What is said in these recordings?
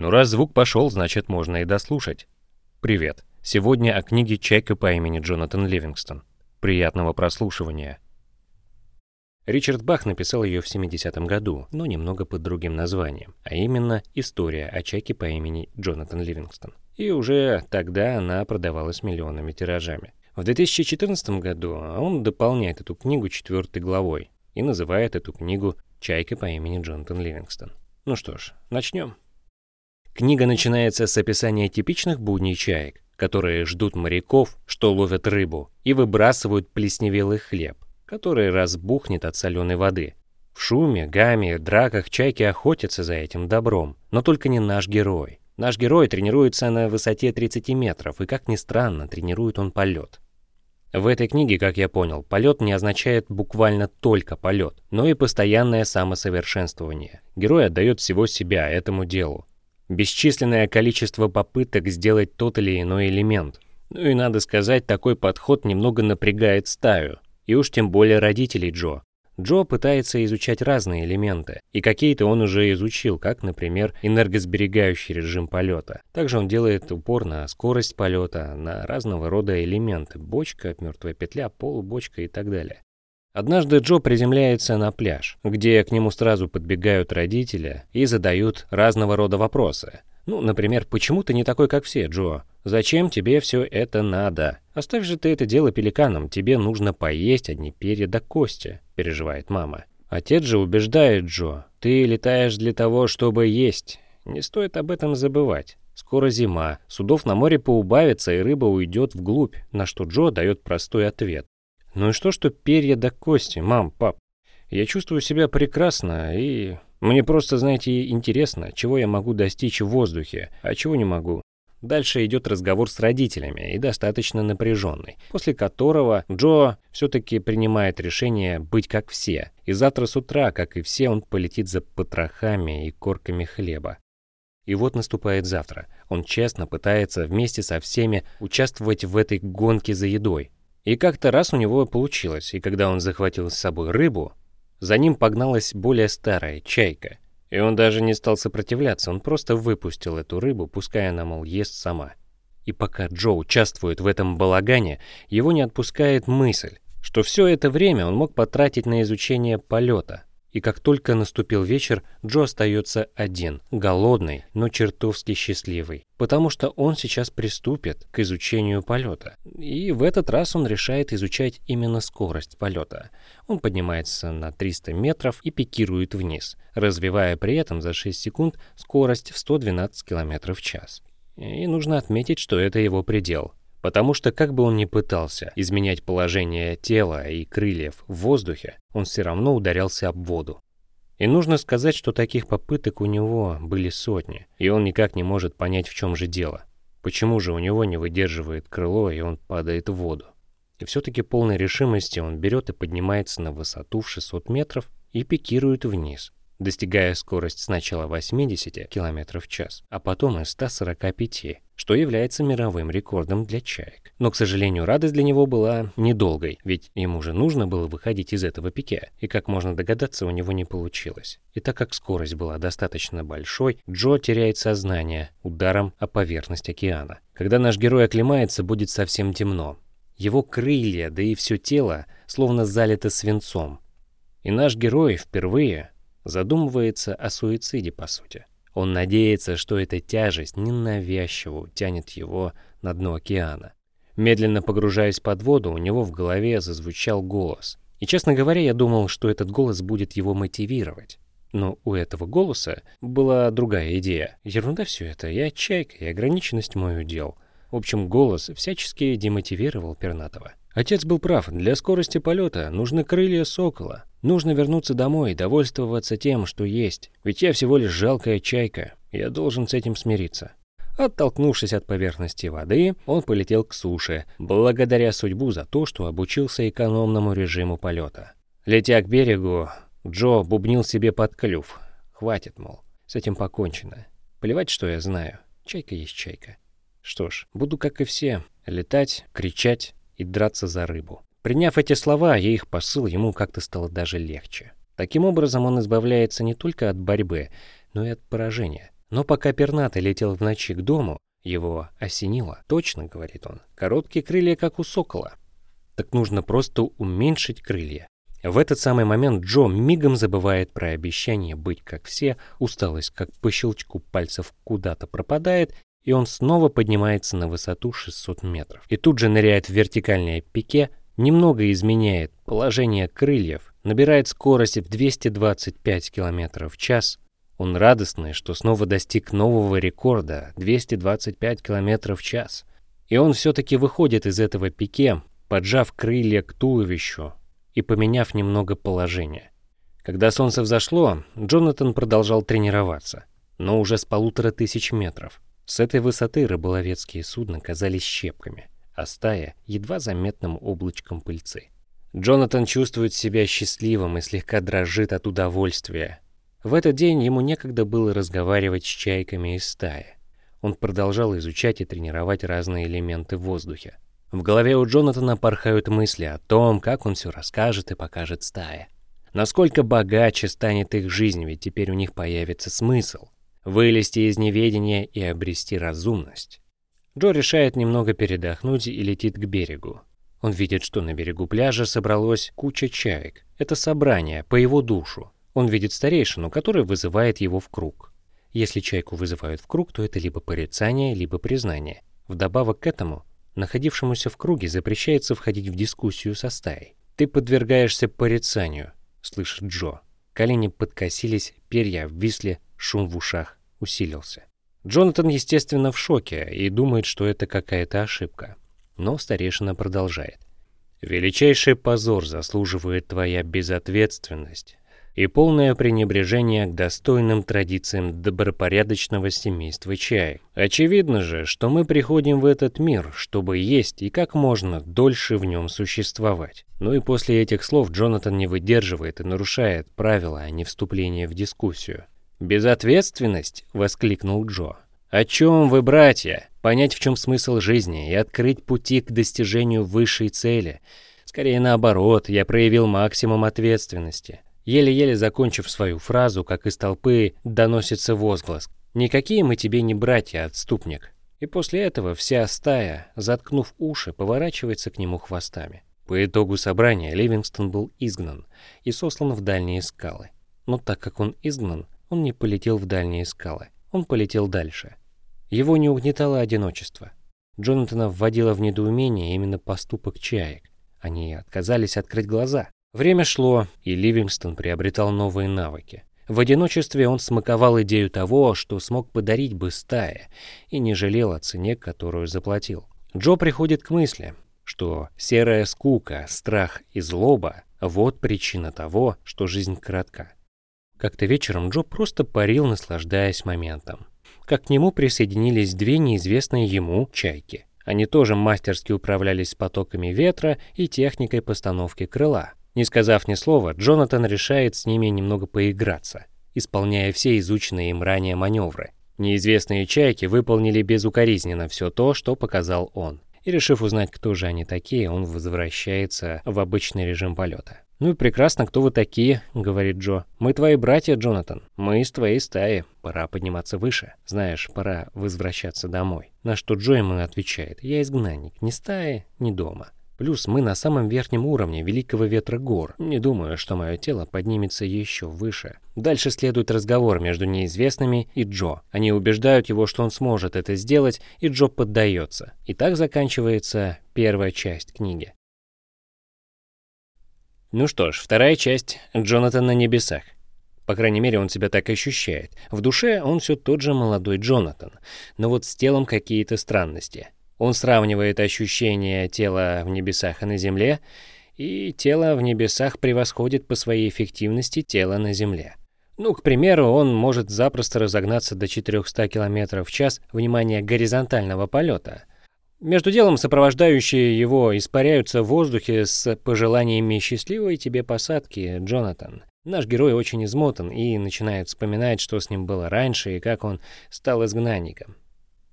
Ну раз звук пошел, значит можно и дослушать. Привет. Сегодня о книге «Чайка по имени Джонатан Ливингстон». Приятного прослушивания. Ричард Бах написал ее в 70-м году, но немного под другим названием, а именно «История о чайке по имени Джонатан Ливингстон». И уже тогда она продавалась миллионами тиражами. В 2014 году он дополняет эту книгу четвертой главой и называет эту книгу «Чайка по имени Джонатан Ливингстон». Ну что ж, начнем. Книга начинается с описания типичных будней чаек, которые ждут моряков, что ловят рыбу, и выбрасывают плесневелый хлеб, который разбухнет от соленой воды. В шуме, гаме, драках чайки охотятся за этим добром, но только не наш герой. Наш герой тренируется на высоте 30 метров, и, как ни странно, тренирует он полет. В этой книге, как я понял, полет не означает буквально только полет, но и постоянное самосовершенствование. Герой отдает всего себя этому делу. Бесчисленное количество попыток сделать тот или иной элемент. Ну и надо сказать, такой подход немного напрягает стаю. И уж тем более родителей Джо. Джо пытается изучать разные элементы, и какие-то он уже изучил, как, например, энергосберегающий режим полета. Также он делает упор на скорость полета, на разного рода элементы – бочка, мертвая петля, полубочка и так далее. Однажды Джо приземляется на пляж, где к нему сразу подбегают родители и задают разного рода вопросы. Ну, например, почему ты не такой, как все, Джо? Зачем тебе все это надо? Оставь же ты это дело пеликанам, тебе нужно поесть одни перья до кости, переживает мама. Отец же убеждает Джо, ты летаешь для того, чтобы есть. Не стоит об этом забывать. Скоро зима, судов на море поубавится и рыба уйдет вглубь, на что Джо дает простой ответ. Ну и что, что перья до кости, мам, пап? Я чувствую себя прекрасно и... Мне просто, знаете, интересно, чего я могу достичь в воздухе, а чего не могу. Дальше идет разговор с родителями и достаточно напряженный, после которого Джо все-таки принимает решение быть как все. И завтра с утра, как и все, он полетит за потрохами и корками хлеба. И вот наступает завтра. Он честно пытается вместе со всеми участвовать в этой гонке за едой. И как-то раз у него получилось, и когда он захватил с собой рыбу, за ним погналась более старая чайка — и он даже не стал сопротивляться, он просто выпустил эту рыбу, пускай она, мол, ест сама. И пока Джо участвует в этом балагане, его не отпускает мысль, что все это время он мог потратить на изучение полета, и как только наступил вечер, Джо остается один, голодный, но чертовски счастливый, потому что он сейчас приступит к изучению полета. И в этот раз он решает изучать именно скорость полета. Он поднимается на 300 метров и пикирует вниз, развивая при этом за 6 секунд скорость в 112 км в час. И нужно отметить, что это его предел – Потому что как бы он ни пытался изменять положение тела и крыльев в воздухе, он все равно ударялся об воду. И нужно сказать, что таких попыток у него были сотни, и он никак не может понять, в чем же дело. Почему же у него не выдерживает крыло, и он падает в воду. И все-таки полной решимости он берет и поднимается на высоту в 600 метров и пикирует вниз, достигая скорость сначала 80 км в час, а потом и 145, что является мировым рекордом для чаек. Но, к сожалению, радость для него была недолгой, ведь ему же нужно было выходить из этого пике, и, как можно догадаться, у него не получилось. И так как скорость была достаточно большой, Джо теряет сознание ударом о поверхность океана. Когда наш герой оклемается, будет совсем темно. Его крылья, да и все тело, словно залито свинцом. И наш герой впервые задумывается о суициде, по сути. Он надеется, что эта тяжесть ненавязчиво тянет его на дно океана. Медленно погружаясь под воду, у него в голове зазвучал голос. И, честно говоря, я думал, что этот голос будет его мотивировать. Но у этого голоса была другая идея. Ерунда все это, я чайка, и ограниченность мой удел. В общем, голос всячески демотивировал Пернатова. Отец был прав, для скорости полета нужны крылья сокола. Нужно вернуться домой и довольствоваться тем, что есть. Ведь я всего лишь жалкая чайка. Я должен с этим смириться. Оттолкнувшись от поверхности воды, он полетел к суше, благодаря судьбу за то, что обучился экономному режиму полета. Летя к берегу, Джо бубнил себе под клюв. Хватит, мол, с этим покончено. Плевать, что я знаю. Чайка есть чайка. Что ж, буду, как и все, летать, кричать и драться за рыбу. Приняв эти слова и их посыл, ему как-то стало даже легче. Таким образом, он избавляется не только от борьбы, но и от поражения. Но пока пернатый летел в ночи к дому, его осенило. Точно, говорит он, короткие крылья, как у сокола. Так нужно просто уменьшить крылья. В этот самый момент Джо мигом забывает про обещание быть как все, усталость как по щелчку пальцев куда-то пропадает, и он снова поднимается на высоту 600 метров. И тут же ныряет в вертикальное пике, немного изменяет положение крыльев, набирает скорость в 225 км в час. Он радостный, что снова достиг нового рекорда 225 км в час. И он все-таки выходит из этого пике, поджав крылья к туловищу и поменяв немного положение. Когда солнце взошло, Джонатан продолжал тренироваться, но уже с полутора тысяч метров. С этой высоты рыболовецкие судна казались щепками, а стая — едва заметным облачком пыльцы. Джонатан чувствует себя счастливым и слегка дрожит от удовольствия. В этот день ему некогда было разговаривать с чайками из стаи. Он продолжал изучать и тренировать разные элементы в воздухе. В голове у Джонатана порхают мысли о том, как он все расскажет и покажет стае. Насколько богаче станет их жизнь, ведь теперь у них появится смысл вылезти из неведения и обрести разумность. Джо решает немного передохнуть и летит к берегу. Он видит, что на берегу пляжа собралось куча чаек. Это собрание по его душу. Он видит старейшину, который вызывает его в круг. Если чайку вызывают в круг, то это либо порицание, либо признание. Вдобавок к этому, находившемуся в круге запрещается входить в дискуссию со стаей. «Ты подвергаешься порицанию», — слышит Джо. Колени подкосились, перья обвисли, Шум в ушах усилился. Джонатан, естественно, в шоке и думает, что это какая-то ошибка. Но старейшина продолжает. «Величайший позор заслуживает твоя безответственность и полное пренебрежение к достойным традициям добропорядочного семейства чая. Очевидно же, что мы приходим в этот мир, чтобы есть и как можно дольше в нем существовать. Ну и после этих слов Джонатан не выдерживает и нарушает правила, а не вступление в дискуссию. «Безответственность?» — воскликнул Джо. «О чем вы, братья? Понять, в чем смысл жизни и открыть пути к достижению высшей цели. Скорее наоборот, я проявил максимум ответственности». Еле-еле закончив свою фразу, как из толпы доносится возглас. «Никакие мы тебе не братья, отступник». И после этого вся стая, заткнув уши, поворачивается к нему хвостами. По итогу собрания Ливингстон был изгнан и сослан в дальние скалы. Но так как он изгнан, он не полетел в дальние скалы. Он полетел дальше. Его не угнетало одиночество. Джонатана вводило в недоумение именно поступок чаек. Они отказались открыть глаза. Время шло, и Ливингстон приобретал новые навыки. В одиночестве он смаковал идею того, что смог подарить бы стае, и не жалел о цене, которую заплатил. Джо приходит к мысли, что серая скука, страх и злоба – вот причина того, что жизнь кратка. Как-то вечером Джо просто парил, наслаждаясь моментом. Как к нему присоединились две неизвестные ему чайки. Они тоже мастерски управлялись потоками ветра и техникой постановки крыла. Не сказав ни слова, Джонатан решает с ними немного поиграться, исполняя все изученные им ранее маневры. Неизвестные чайки выполнили безукоризненно все то, что показал он. И решив узнать, кто же они такие, он возвращается в обычный режим полета. «Ну и прекрасно, кто вы такие?» — говорит Джо. «Мы твои братья, Джонатан. Мы из твоей стаи. Пора подниматься выше. Знаешь, пора возвращаться домой». На что Джо ему отвечает. «Я изгнанник. Ни стаи, ни дома. Плюс мы на самом верхнем уровне Великого Ветра Гор. Не думаю, что мое тело поднимется еще выше. Дальше следует разговор между неизвестными и Джо. Они убеждают его, что он сможет это сделать, и Джо поддается. И так заканчивается первая часть книги. Ну что ж, вторая часть «Джонатан на небесах». По крайней мере, он себя так ощущает. В душе он все тот же молодой Джонатан, но вот с телом какие-то странности. Он сравнивает ощущения тела в небесах и на земле, и тело в небесах превосходит по своей эффективности тело на земле. Ну, к примеру, он может запросто разогнаться до 400 км в час, внимание, горизонтального полета – между делом сопровождающие его испаряются в воздухе с пожеланиями счастливой тебе посадки, Джонатан. Наш герой очень измотан и начинает вспоминать, что с ним было раньше и как он стал изгнанником.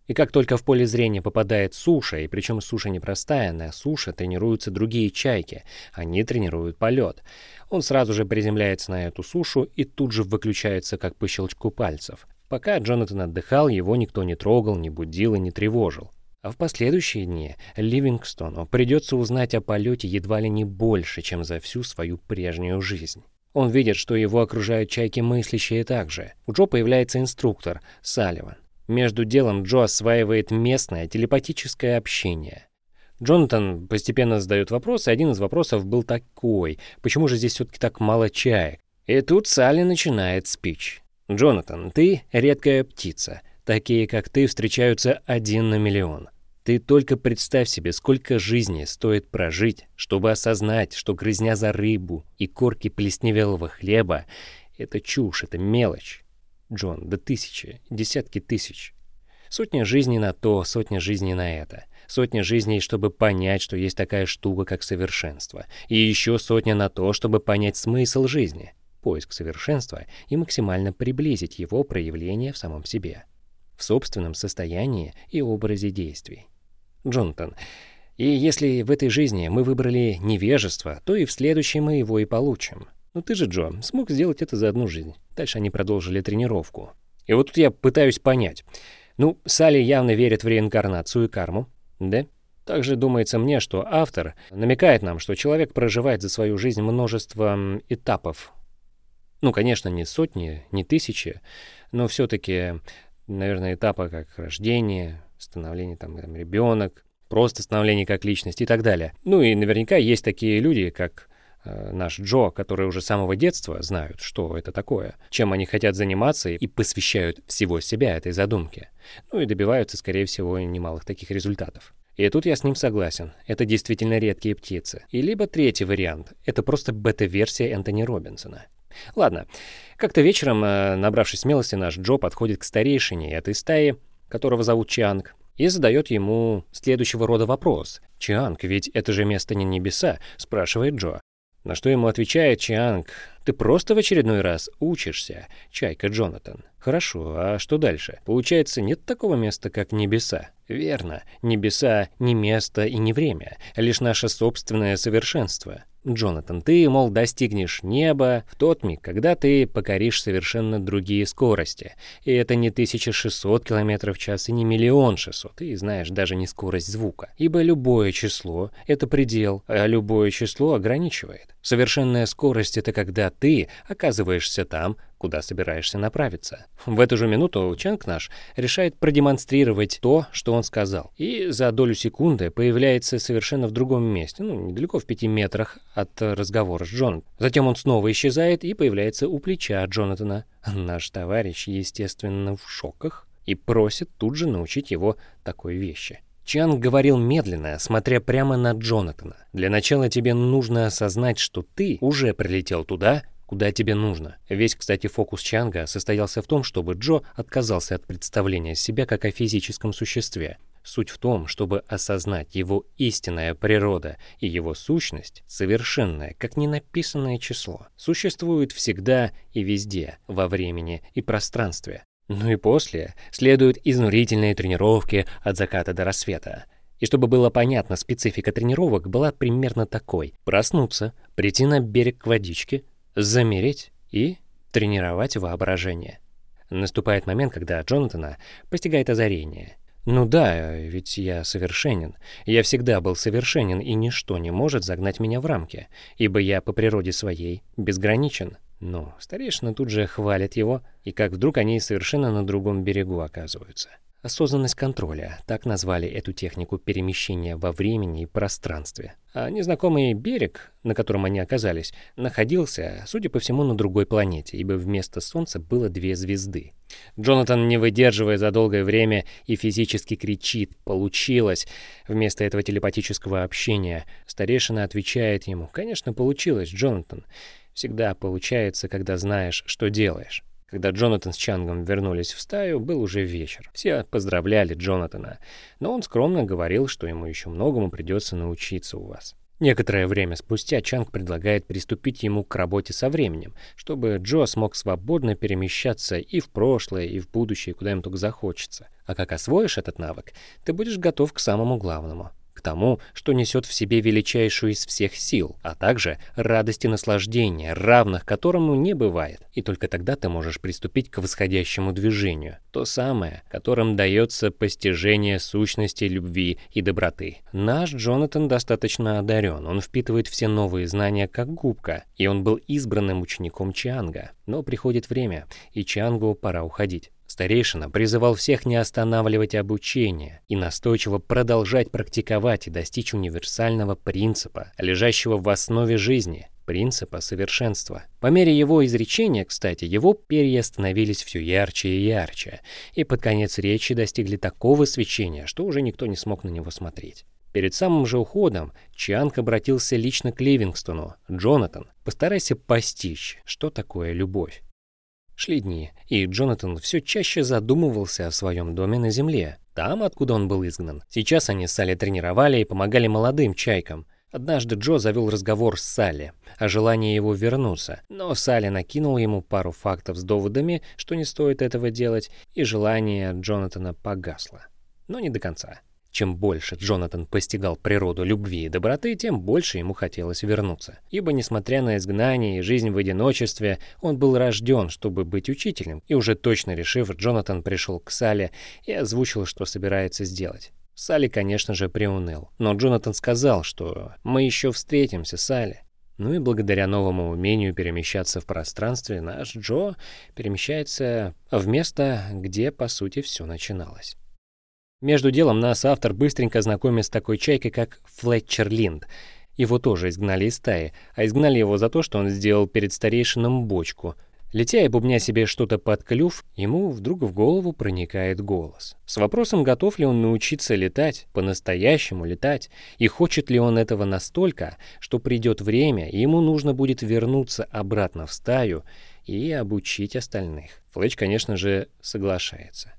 И как только в поле зрения попадает суша, и причем суша непростая, на суше тренируются другие чайки, они тренируют полет. Он сразу же приземляется на эту сушу и тут же выключается как по щелчку пальцев. Пока Джонатан отдыхал, его никто не трогал, не будил и не тревожил. А в последующие дни Ливингстону придется узнать о полете едва ли не больше, чем за всю свою прежнюю жизнь. Он видит, что его окружают чайки мыслящие также. У Джо появляется инструктор, Салливан. Между делом Джо осваивает местное телепатическое общение. Джонатан постепенно задает вопросы, один из вопросов был такой, почему же здесь все-таки так мало чаек? И тут Салли начинает спич. «Джонатан, ты редкая птица. Такие, как ты, встречаются один на миллион. Ты только представь себе, сколько жизней стоит прожить, чтобы осознать, что грызня за рыбу и корки плесневелого хлеба — это чушь, это мелочь. Джон, да тысячи, десятки тысяч. Сотня жизней на то, сотня жизней на это. Сотня жизней, чтобы понять, что есть такая штука, как совершенство. И еще сотня на то, чтобы понять смысл жизни, поиск совершенства и максимально приблизить его проявление в самом себе, в собственном состоянии и образе действий. Джонатан, и если в этой жизни мы выбрали невежество, то и в следующей мы его и получим. Ну ты же, Джо, смог сделать это за одну жизнь. Дальше они продолжили тренировку. И вот тут я пытаюсь понять. Ну, Салли явно верит в реинкарнацию и карму, да? Также думается мне, что автор намекает нам, что человек проживает за свою жизнь множество этапов. Ну, конечно, не сотни, не тысячи, но все-таки, наверное, этапы как рождение, становление там, там ребенок, просто становление как личность и так далее. Ну и наверняка есть такие люди, как наш Джо, которые уже с самого детства знают, что это такое, чем они хотят заниматься и посвящают всего себя этой задумке. Ну и добиваются, скорее всего, немалых таких результатов. И тут я с ним согласен. Это действительно редкие птицы. И либо третий вариант. Это просто бета-версия Энтони Робинсона. Ладно. Как-то вечером, э, набравшись смелости, наш Джо подходит к старейшине этой стаи, которого зовут Чанг, и задает ему следующего рода вопрос. «Чанг, ведь это же место не небеса?» – спрашивает Джо. На что ему отвечает Чианг, «Ты просто в очередной раз учишься, Чайка Джонатан». Хорошо, а что дальше? Получается, нет такого места, как небеса. Верно, небеса не место и не время, лишь наше собственное совершенство. Джонатан, ты, мол, достигнешь неба в тот миг, когда ты покоришь совершенно другие скорости. И это не 1600 км в час и не миллион шестьсот, и знаешь, даже не скорость звука. Ибо любое число — это предел, а любое число ограничивает. Совершенная скорость — это когда ты оказываешься там, куда собираешься направиться. В эту же минуту Чанг наш решает продемонстрировать то, что он сказал. И за долю секунды появляется совершенно в другом месте, ну, недалеко в пяти метрах от разговора с Джон. Затем он снова исчезает и появляется у плеча Джонатана. Наш товарищ, естественно, в шоках и просит тут же научить его такой вещи. Чанг говорил медленно, смотря прямо на Джонатана. «Для начала тебе нужно осознать, что ты уже прилетел туда, куда тебе нужно. Весь, кстати, фокус Чанга состоялся в том, чтобы Джо отказался от представления себя как о физическом существе. Суть в том, чтобы осознать его истинная природа и его сущность, совершенное, как ненаписанное число, существует всегда и везде, во времени и пространстве. Ну и после следуют изнурительные тренировки от заката до рассвета. И чтобы было понятно, специфика тренировок была примерно такой. Проснуться, прийти на берег к водичке, замереть и тренировать воображение. Наступает момент, когда Джонатана постигает озарение. Ну да, ведь я совершенен. Я всегда был совершенен, и ничто не может загнать меня в рамки, ибо я по природе своей безграничен. Но старейшина тут же хвалит его, и как вдруг они совершенно на другом берегу оказываются. Осознанность контроля, так назвали эту технику перемещения во времени и пространстве. А незнакомый берег, на котором они оказались, находился, судя по всему, на другой планете, ибо вместо Солнца было две звезды. Джонатан, не выдерживая за долгое время, и физически кричит «Получилось!» Вместо этого телепатического общения старейшина отвечает ему «Конечно, получилось, Джонатан. Всегда получается, когда знаешь, что делаешь». Когда Джонатан с Чангом вернулись в стаю, был уже вечер. Все поздравляли Джонатана, но он скромно говорил, что ему еще многому придется научиться у вас. Некоторое время спустя Чанг предлагает приступить ему к работе со временем, чтобы Джо смог свободно перемещаться и в прошлое, и в будущее, куда им только захочется. А как освоишь этот навык, ты будешь готов к самому главному к тому, что несет в себе величайшую из всех сил, а также радость и наслаждение, равных которому не бывает. И только тогда ты можешь приступить к восходящему движению, то самое, которым дается постижение сущности любви и доброты. Наш Джонатан достаточно одарен, он впитывает все новые знания как губка, и он был избранным учеником Чанга. Но приходит время, и Чангу пора уходить. Старейшина призывал всех не останавливать обучение и настойчиво продолжать практиковать и достичь универсального принципа, лежащего в основе жизни, принципа совершенства. По мере его изречения, кстати, его перья становились все ярче и ярче, и под конец речи достигли такого свечения, что уже никто не смог на него смотреть. Перед самым же уходом Чанг обратился лично к Ливингстону. «Джонатан, постарайся постичь, что такое любовь. Шли дни, и Джонатан все чаще задумывался о своем доме на земле, там, откуда он был изгнан. Сейчас они с Салли тренировали и помогали молодым чайкам. Однажды Джо завел разговор с Салли о желании его вернуться, но Салли накинул ему пару фактов с доводами, что не стоит этого делать, и желание Джонатана погасло. Но не до конца. Чем больше Джонатан постигал природу любви и доброты, тем больше ему хотелось вернуться. Ибо, несмотря на изгнание и жизнь в одиночестве, он был рожден, чтобы быть учителем, и уже точно решив, Джонатан пришел к Сале и озвучил, что собирается сделать. Салли, конечно же, приуныл, но Джонатан сказал, что «мы еще встретимся, Салли». Ну и благодаря новому умению перемещаться в пространстве, наш Джо перемещается в место, где, по сути, все начиналось. Между делом нас автор быстренько знакомит с такой чайкой, как Флетчер Линд. Его тоже изгнали из стаи, а изгнали его за то, что он сделал перед старейшином бочку. Летя и бубня себе что-то под клюв, ему вдруг в голову проникает голос. С вопросом, готов ли он научиться летать, по-настоящему летать, и хочет ли он этого настолько, что придет время, и ему нужно будет вернуться обратно в стаю и обучить остальных. Флетч, конечно же, соглашается.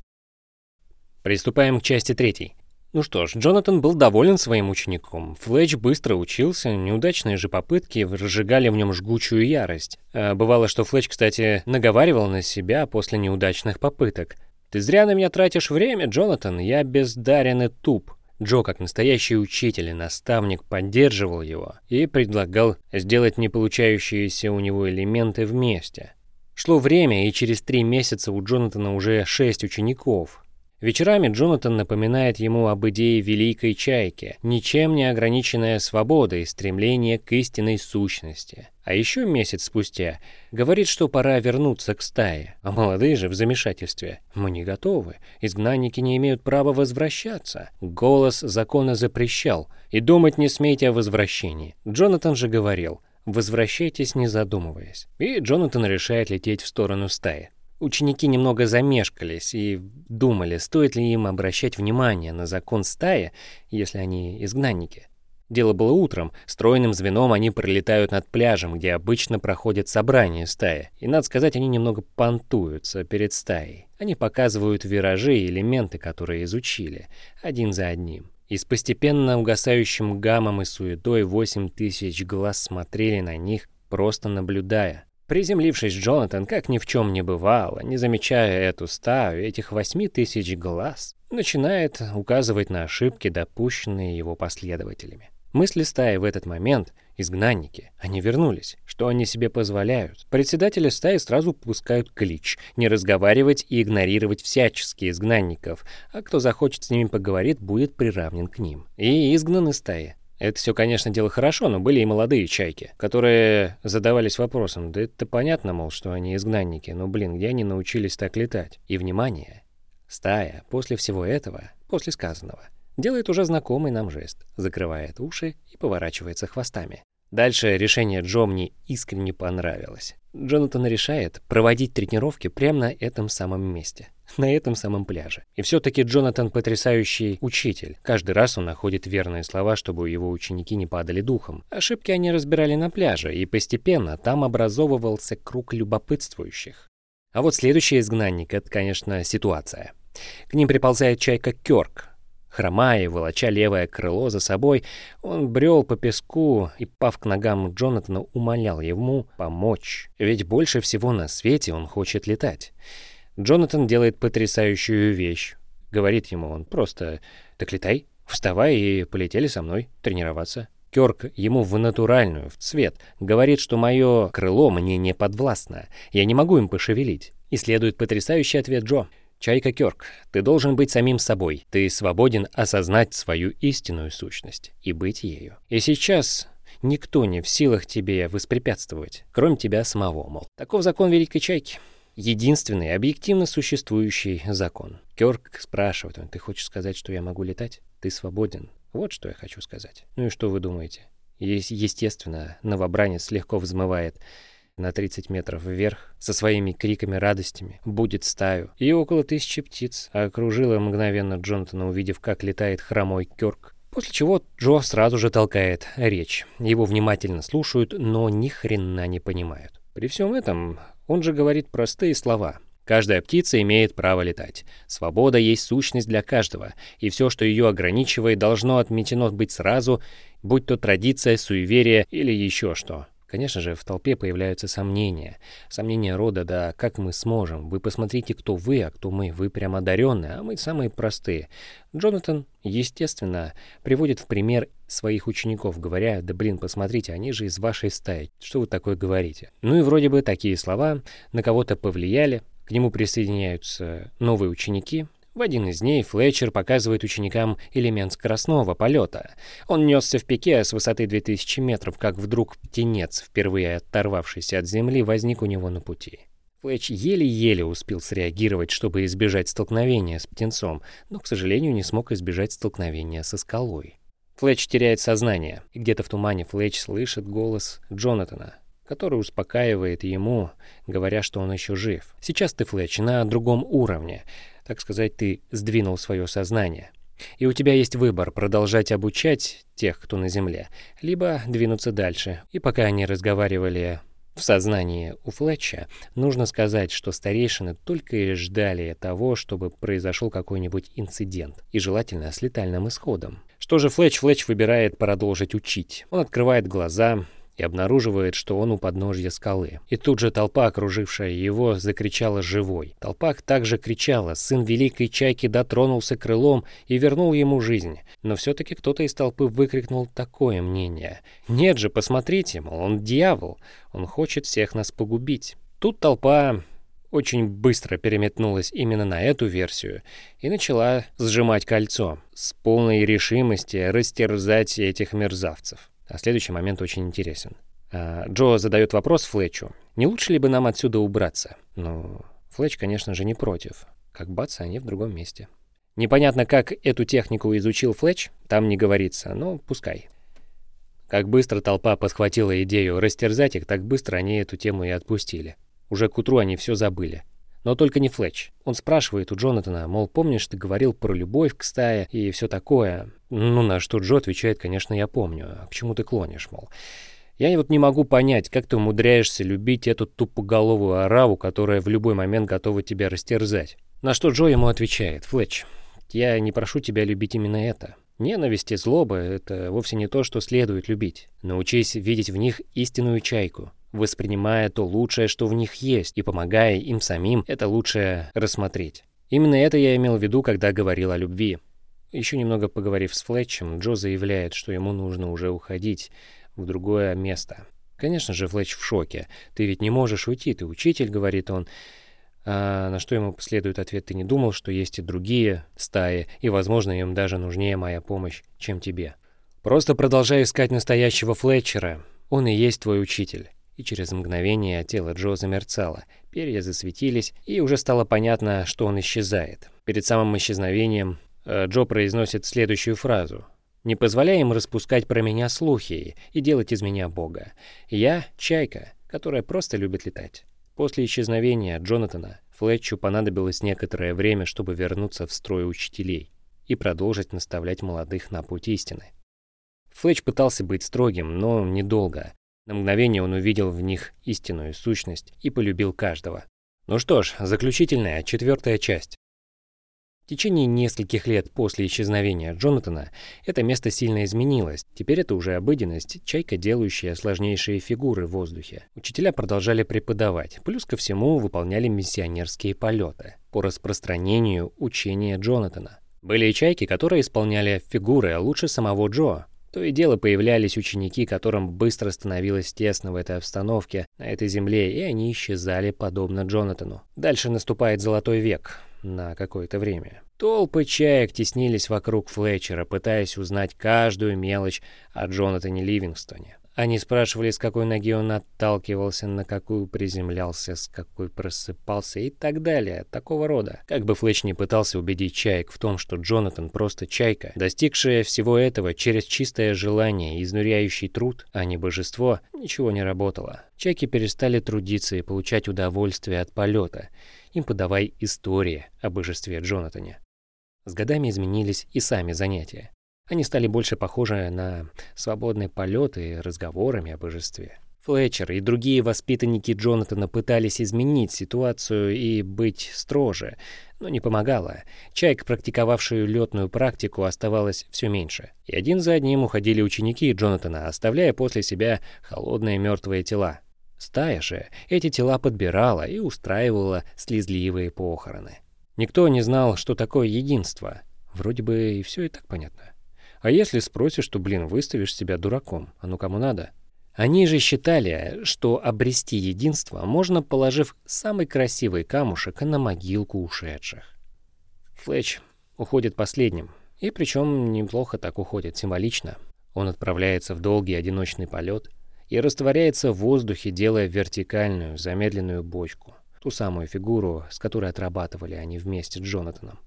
Приступаем к части третьей. Ну что ж, Джонатан был доволен своим учеником. Флетч быстро учился, неудачные же попытки разжигали в нем жгучую ярость. А бывало, что Флетч, кстати, наговаривал на себя после неудачных попыток. «Ты зря на меня тратишь время, Джонатан, я бездарен и туп». Джо, как настоящий учитель и наставник, поддерживал его и предлагал сделать не получающиеся у него элементы вместе. Шло время, и через три месяца у Джонатана уже шесть учеников, Вечерами Джонатан напоминает ему об идее великой чайки, ничем не ограниченная свобода и стремление к истинной сущности. А еще месяц спустя говорит, что пора вернуться к стае, а молодые же в замешательстве. Мы не готовы, изгнанники не имеют права возвращаться. Голос закона запрещал, и думать не смейте о возвращении. Джонатан же говорил, возвращайтесь не задумываясь. И Джонатан решает лететь в сторону стаи. Ученики немного замешкались и думали, стоит ли им обращать внимание на закон стаи, если они изгнанники. Дело было утром, стройным звеном они пролетают над пляжем, где обычно проходят собрания стаи. И, надо сказать, они немного понтуются перед стаей. Они показывают виражи и элементы, которые изучили, один за одним. И с постепенно угасающим гамом и суетой восемь тысяч глаз смотрели на них, просто наблюдая. Приземлившись, Джонатан, как ни в чем не бывало, не замечая эту стаю, этих восьми тысяч глаз, начинает указывать на ошибки, допущенные его последователями. Мысли стаи в этот момент — изгнанники. Они вернулись. Что они себе позволяют? Председатели стаи сразу пускают клич — не разговаривать и игнорировать всяческие изгнанников, а кто захочет с ними поговорить, будет приравнен к ним. И изгнаны стаи. Это все, конечно, дело хорошо, но были и молодые чайки, которые задавались вопросом, да это понятно, мол, что они изгнанники, но, блин, где они научились так летать? И, внимание, стая после всего этого, после сказанного, делает уже знакомый нам жест, закрывает уши и поворачивается хвостами. Дальше решение Джо мне искренне понравилось. Джонатан решает проводить тренировки прямо на этом самом месте, на этом самом пляже. И все-таки Джонатан потрясающий учитель. Каждый раз он находит верные слова, чтобы его ученики не падали духом. Ошибки они разбирали на пляже, и постепенно там образовывался круг любопытствующих. А вот следующий изгнанник — это, конечно, ситуация. К ним приползает чайка Кёрк, Хромая и волоча левое крыло за собой, он брел по песку и, пав к ногам Джонатана, умолял ему помочь. Ведь больше всего на свете он хочет летать. Джонатан делает потрясающую вещь. Говорит ему он просто «Так летай, Вставай и полетели со мной тренироваться. Кёрк ему в натуральную, в цвет, говорит, что мое крыло мне не подвластно, я не могу им пошевелить. И следует потрясающий ответ Джо. Чайка Кёрк, ты должен быть самим собой. Ты свободен осознать свою истинную сущность и быть ею. И сейчас никто не в силах тебе воспрепятствовать, кроме тебя самого, мол. Таков закон Великой Чайки. Единственный объективно существующий закон. Кёрк спрашивает, ты хочешь сказать, что я могу летать? Ты свободен. Вот что я хочу сказать. Ну и что вы думаете? Естественно, новобранец легко взмывает на 30 метров вверх со своими криками-радостями, будет стаю, и около тысячи птиц окружила мгновенно Джонатана, увидев, как летает хромой Кёрк. После чего Джо сразу же толкает речь. Его внимательно слушают, но ни хрена не понимают. При всем этом он же говорит простые слова. Каждая птица имеет право летать. Свобода есть сущность для каждого, и все, что ее ограничивает, должно отметено быть сразу, будь то традиция, суеверие или еще что. Конечно же, в толпе появляются сомнения. Сомнения рода, да как мы сможем? Вы посмотрите, кто вы, а кто мы. Вы прям одаренные, а мы самые простые. Джонатан, естественно, приводит в пример своих учеников, говоря, да блин, посмотрите, они же из вашей стаи. Что вы такое говорите? Ну и вроде бы такие слова на кого-то повлияли. К нему присоединяются новые ученики, в один из дней Флетчер показывает ученикам элемент скоростного полета. Он несся в пике с высоты 2000 метров, как вдруг птенец, впервые оторвавшийся от земли, возник у него на пути. Флетч еле-еле успел среагировать, чтобы избежать столкновения с птенцом, но, к сожалению, не смог избежать столкновения со скалой. Флетч теряет сознание, и где-то в тумане Флетч слышит голос Джонатана, который успокаивает ему, говоря, что он еще жив. «Сейчас ты, Флетч, на другом уровне. Так сказать, ты сдвинул свое сознание. И у тебя есть выбор продолжать обучать тех, кто на Земле, либо двинуться дальше. И пока они разговаривали в сознании у Флетча, нужно сказать, что старейшины только и ждали того, чтобы произошел какой-нибудь инцидент, и желательно с летальным исходом. Что же Флетч? Флетч выбирает продолжить учить. Он открывает глаза, и обнаруживает, что он у подножья скалы. И тут же толпа, окружившая его, закричала «Живой!». Толпа также кричала, сын Великой Чайки дотронулся крылом и вернул ему жизнь. Но все-таки кто-то из толпы выкрикнул такое мнение. «Нет же, посмотрите, мол, он дьявол, он хочет всех нас погубить». Тут толпа очень быстро переметнулась именно на эту версию и начала сжимать кольцо с полной решимости растерзать этих мерзавцев. А следующий момент очень интересен. А, Джо задает вопрос Флетчу. Не лучше ли бы нам отсюда убраться? Ну, Флетч, конечно же, не против. Как бац, они в другом месте. Непонятно, как эту технику изучил Флетч, там не говорится, но пускай. Как быстро толпа подхватила идею растерзать их, так быстро они эту тему и отпустили. Уже к утру они все забыли. Но только не Флетч. Он спрашивает у Джонатана, мол, помнишь, ты говорил про любовь к стае и все такое. Ну, на что Джо отвечает, конечно, я помню. А к чему ты клонишь, мол? Я вот не могу понять, как ты умудряешься любить эту тупоголовую ораву, которая в любой момент готова тебя растерзать. На что Джо ему отвечает, Флетч, я не прошу тебя любить именно это. Ненависть и злоба — это вовсе не то, что следует любить. Научись видеть в них истинную чайку, воспринимая то лучшее, что в них есть, и помогая им самим это лучшее рассмотреть. Именно это я имел в виду, когда говорил о любви. Еще немного поговорив с Флетчем, Джо заявляет, что ему нужно уже уходить в другое место. Конечно же, Флетч в шоке. «Ты ведь не можешь уйти, ты учитель», — говорит он. А на что ему последует ответ «Ты не думал, что есть и другие стаи, и, возможно, им даже нужнее моя помощь, чем тебе». «Просто продолжай искать настоящего Флетчера. Он и есть твой учитель и через мгновение тело Джо замерцало, перья засветились, и уже стало понятно, что он исчезает. Перед самым исчезновением э, Джо произносит следующую фразу. «Не позволяй им распускать про меня слухи и делать из меня Бога. Я — чайка, которая просто любит летать». После исчезновения Джонатана Флетчу понадобилось некоторое время, чтобы вернуться в строй учителей и продолжить наставлять молодых на путь истины. Флетч пытался быть строгим, но недолго. На мгновение он увидел в них истинную сущность и полюбил каждого. Ну что ж, заключительная, четвертая часть. В течение нескольких лет после исчезновения Джонатана это место сильно изменилось. Теперь это уже обыденность, чайка, делающая сложнейшие фигуры в воздухе. Учителя продолжали преподавать, плюс ко всему выполняли миссионерские полеты по распространению учения Джонатана. Были и чайки, которые исполняли фигуры лучше самого Джо. То и дело появлялись ученики, которым быстро становилось тесно в этой обстановке, на этой земле, и они исчезали, подобно Джонатану. Дальше наступает золотой век на какое-то время. Толпы чаек теснились вокруг Флетчера, пытаясь узнать каждую мелочь о Джонатане Ливингстоне. Они спрашивали, с какой ноги он отталкивался, на какую приземлялся, с какой просыпался и так далее, такого рода. Как бы Флетч не пытался убедить чаек в том, что Джонатан просто чайка, достигшая всего этого через чистое желание изнуряющий труд, а не божество, ничего не работало. Чайки перестали трудиться и получать удовольствие от полета. Им подавай истории о божестве Джонатане. С годами изменились и сами занятия. Они стали больше похожи на свободный полет и разговорами о божестве. Флетчер и другие воспитанники Джонатана пытались изменить ситуацию и быть строже, но не помогало. Чайк, практиковавшую летную практику, оставалось все меньше. И один за одним уходили ученики Джонатана, оставляя после себя холодные мертвые тела. Стая же эти тела подбирала и устраивала слезливые похороны. Никто не знал, что такое единство. Вроде бы и все и так понятно. А если спросишь, что, блин, выставишь себя дураком, а ну кому надо? Они же считали, что обрести единство можно, положив самый красивый камушек на могилку ушедших. Флетч уходит последним, и причем неплохо так уходит, символично. Он отправляется в долгий одиночный полет и растворяется в воздухе, делая вертикальную, замедленную бочку, ту самую фигуру, с которой отрабатывали они вместе с Джонатаном.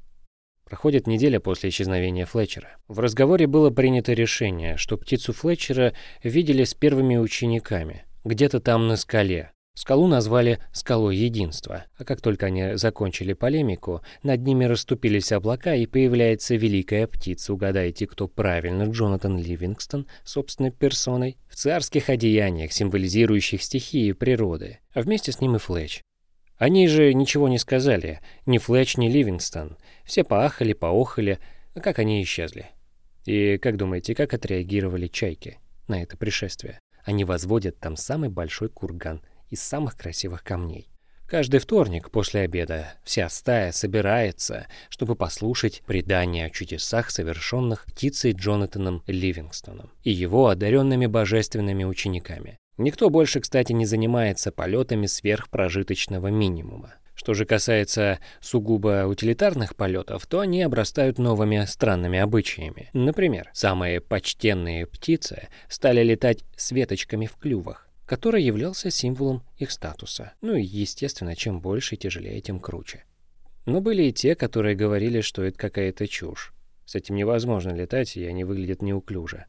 Проходит неделя после исчезновения Флетчера. В разговоре было принято решение, что птицу Флетчера видели с первыми учениками, где-то там на скале. Скалу назвали «скалой единства», а как только они закончили полемику, над ними расступились облака и появляется великая птица. Угадайте, кто правильно, Джонатан Ливингстон, собственной персоной, в царских одеяниях, символизирующих стихии природы, а вместе с ним и Флетч. Они же ничего не сказали, ни Флетч, ни Ливингстон. Все поахали, поохали, а как они исчезли. И как думаете, как отреагировали чайки на это пришествие? Они возводят там самый большой курган из самых красивых камней. Каждый вторник после обеда вся стая собирается, чтобы послушать предания о чудесах, совершенных птицей Джонатаном Ливингстоном и его одаренными божественными учениками. Никто больше, кстати, не занимается полетами сверхпрожиточного минимума. Что же касается сугубо утилитарных полетов, то они обрастают новыми странными обычаями. Например, самые почтенные птицы стали летать с веточками в клювах, который являлся символом их статуса. Ну и, естественно, чем больше и тяжелее, тем круче. Но были и те, которые говорили, что это какая-то чушь. С этим невозможно летать, и они выглядят неуклюже.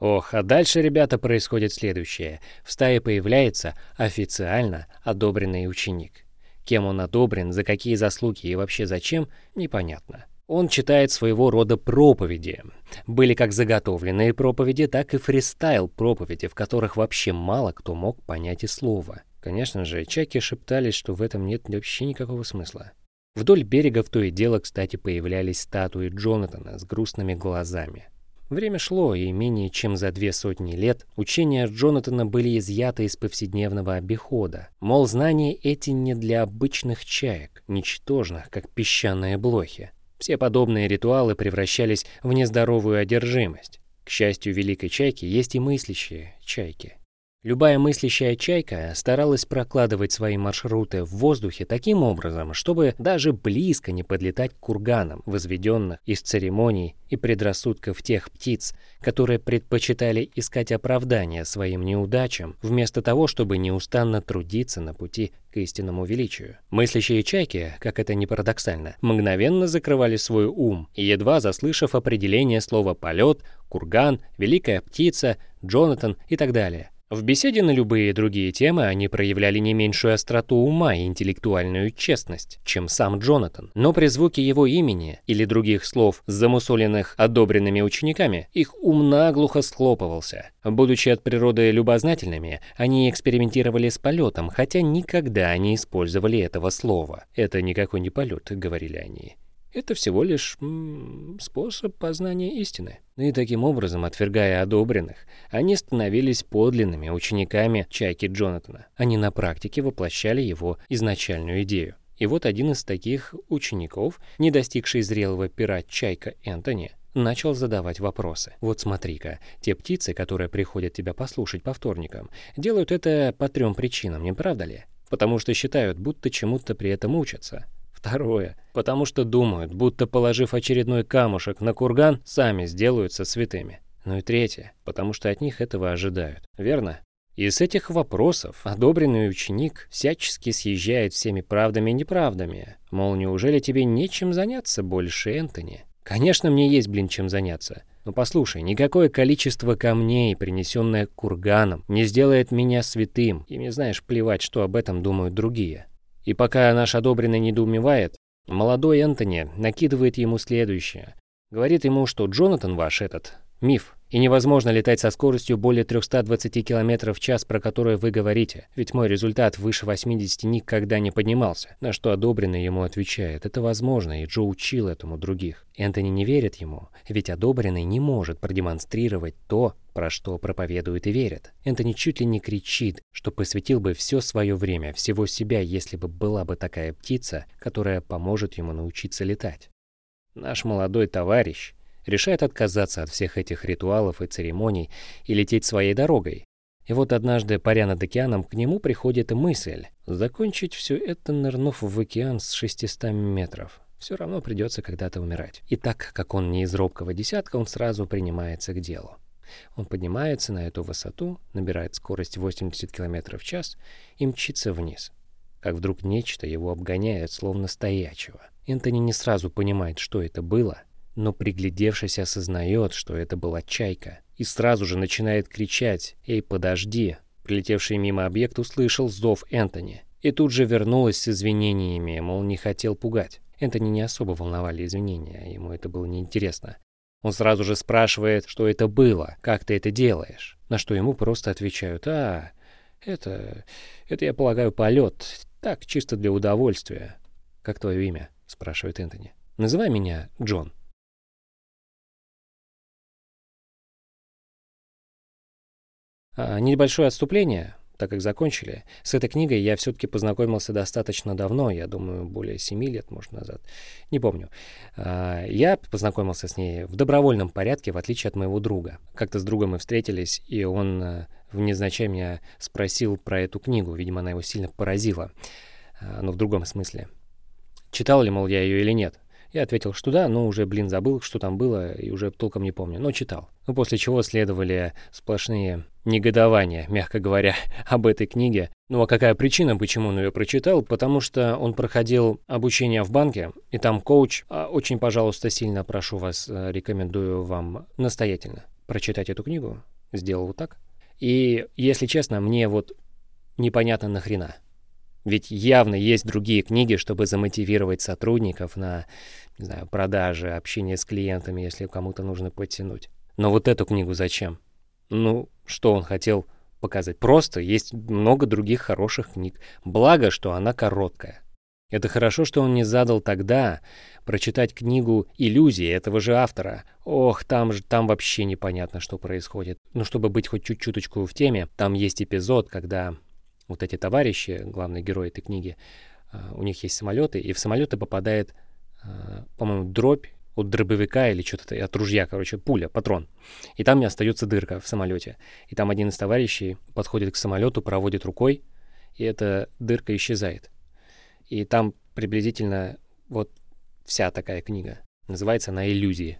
Ох, а дальше, ребята, происходит следующее. В стае появляется официально одобренный ученик. Кем он одобрен, за какие заслуги и вообще зачем, непонятно. Он читает своего рода проповеди. Были как заготовленные проповеди, так и фристайл-проповеди, в которых вообще мало кто мог понять и слова. Конечно же, чаки шептались, что в этом нет вообще никакого смысла. Вдоль берега в то и дело, кстати, появлялись статуи Джонатана с грустными глазами. Время шло, и менее чем за две сотни лет учения Джонатана были изъяты из повседневного обихода. Мол, знания эти не для обычных чаек, ничтожных, как песчаные блохи. Все подобные ритуалы превращались в нездоровую одержимость. К счастью, великой чайки есть и мыслящие чайки. Любая мыслящая чайка старалась прокладывать свои маршруты в воздухе таким образом, чтобы даже близко не подлетать к курганам, возведенных из церемоний и предрассудков тех птиц, которые предпочитали искать оправдания своим неудачам, вместо того, чтобы неустанно трудиться на пути к истинному величию. Мыслящие чайки, как это ни парадоксально, мгновенно закрывали свой ум, едва заслышав определение слова «полет», «курган», «великая птица», «Джонатан» и так далее, в беседе на любые другие темы они проявляли не меньшую остроту ума и интеллектуальную честность, чем сам Джонатан. Но при звуке его имени или других слов, замусоленных одобренными учениками, их ум наглухо схлопывался. Будучи от природы любознательными, они экспериментировали с полетом, хотя никогда не использовали этого слова. «Это никакой не полет», — говорили они. Это всего лишь м -м, способ познания истины. И таким образом, отвергая одобренных, они становились подлинными учениками Чайки Джонатана. Они на практике воплощали его изначальную идею. И вот один из таких учеников, не достигший зрелого пера Чайка Энтони, начал задавать вопросы. Вот смотри-ка, те птицы, которые приходят тебя послушать по вторникам, делают это по трем причинам, не правда ли? Потому что считают, будто чему-то при этом учатся. Второе. Потому что думают, будто положив очередной камушек на курган, сами сделаются святыми. Ну и третье. Потому что от них этого ожидают. Верно? Из этих вопросов одобренный ученик всячески съезжает всеми правдами и неправдами. Мол, неужели тебе нечем заняться больше, Энтони? Конечно, мне есть, блин, чем заняться. Но послушай, никакое количество камней, принесенное курганом, не сделает меня святым, и мне, знаешь, плевать, что об этом думают другие. И пока наш одобренный недоумевает, молодой Энтони накидывает ему следующее. Говорит ему, что Джонатан ваш этот, миф, и невозможно летать со скоростью более 320 км в час, про которую вы говорите, ведь мой результат выше 80 никогда не поднимался. На что одобренный ему отвечает, это возможно, и Джо учил этому других. Энтони не верит ему, ведь одобренный не может продемонстрировать то, про что проповедует и верит. Энтони чуть ли не кричит, что посвятил бы все свое время, всего себя, если бы была бы такая птица, которая поможет ему научиться летать. Наш молодой товарищ решает отказаться от всех этих ритуалов и церемоний и лететь своей дорогой. И вот однажды, паря над океаном, к нему приходит мысль закончить все это, нырнув в океан с 600 метров. Все равно придется когда-то умирать. И так как он не из робкого десятка, он сразу принимается к делу. Он поднимается на эту высоту, набирает скорость 80 км в час и мчится вниз. Как вдруг нечто его обгоняет, словно стоячего. Энтони не сразу понимает, что это было — но приглядевшись осознает, что это была чайка, и сразу же начинает кричать «Эй, подожди!». Прилетевший мимо объект услышал зов Энтони и тут же вернулась с извинениями, мол, не хотел пугать. Энтони не особо волновали извинения, ему это было неинтересно. Он сразу же спрашивает, что это было, как ты это делаешь, на что ему просто отвечают «А, это... это, я полагаю, полет, так, чисто для удовольствия». «Как твое имя?» — спрашивает Энтони. «Называй меня Джон». Небольшое отступление, так как закончили. С этой книгой я все-таки познакомился достаточно давно, я думаю, более семи лет, может, назад. Не помню. А, я познакомился с ней в добровольном порядке, в отличие от моего друга. Как-то с другом мы встретились, и он э, внезначай меня спросил про эту книгу. Видимо, она его сильно поразила, а, но в другом смысле. Читал ли, мол, я ее или нет. Я ответил, что да, но уже, блин, забыл, что там было, и уже толком не помню, но читал. Ну, после чего следовали сплошные негодования, мягко говоря, об этой книге. Ну, а какая причина, почему он ее прочитал? Потому что он проходил обучение в банке, и там коуч, а очень, пожалуйста, сильно прошу вас, э, рекомендую вам настоятельно прочитать эту книгу. Сделал вот так. И, если честно, мне вот непонятно нахрена. Ведь явно есть другие книги, чтобы замотивировать сотрудников на, не знаю, продажи, общение с клиентами, если кому-то нужно подтянуть. Но вот эту книгу зачем? Ну, что он хотел показать? Просто есть много других хороших книг. Благо, что она короткая. Это хорошо, что он не задал тогда прочитать книгу «Иллюзии» этого же автора. Ох, там же там вообще непонятно, что происходит. Ну, чтобы быть хоть чуть-чуточку в теме, там есть эпизод, когда вот эти товарищи, главные герои этой книги, а, у них есть самолеты, и в самолеты попадает, а, по-моему, дробь от дробовика или что-то от ружья, короче, пуля, патрон. И там не остается дырка в самолете. И там один из товарищей подходит к самолету, проводит рукой, и эта дырка исчезает. И там приблизительно вот вся такая книга. Называется она «Иллюзии».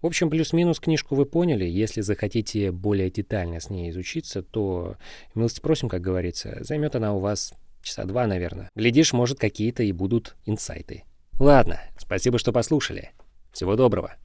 В общем, плюс-минус книжку вы поняли. Если захотите более детально с ней изучиться, то милости просим, как говорится. Займет она у вас часа два, наверное. Глядишь, может, какие-то и будут инсайты. Ладно, спасибо, что послушали. Всего доброго.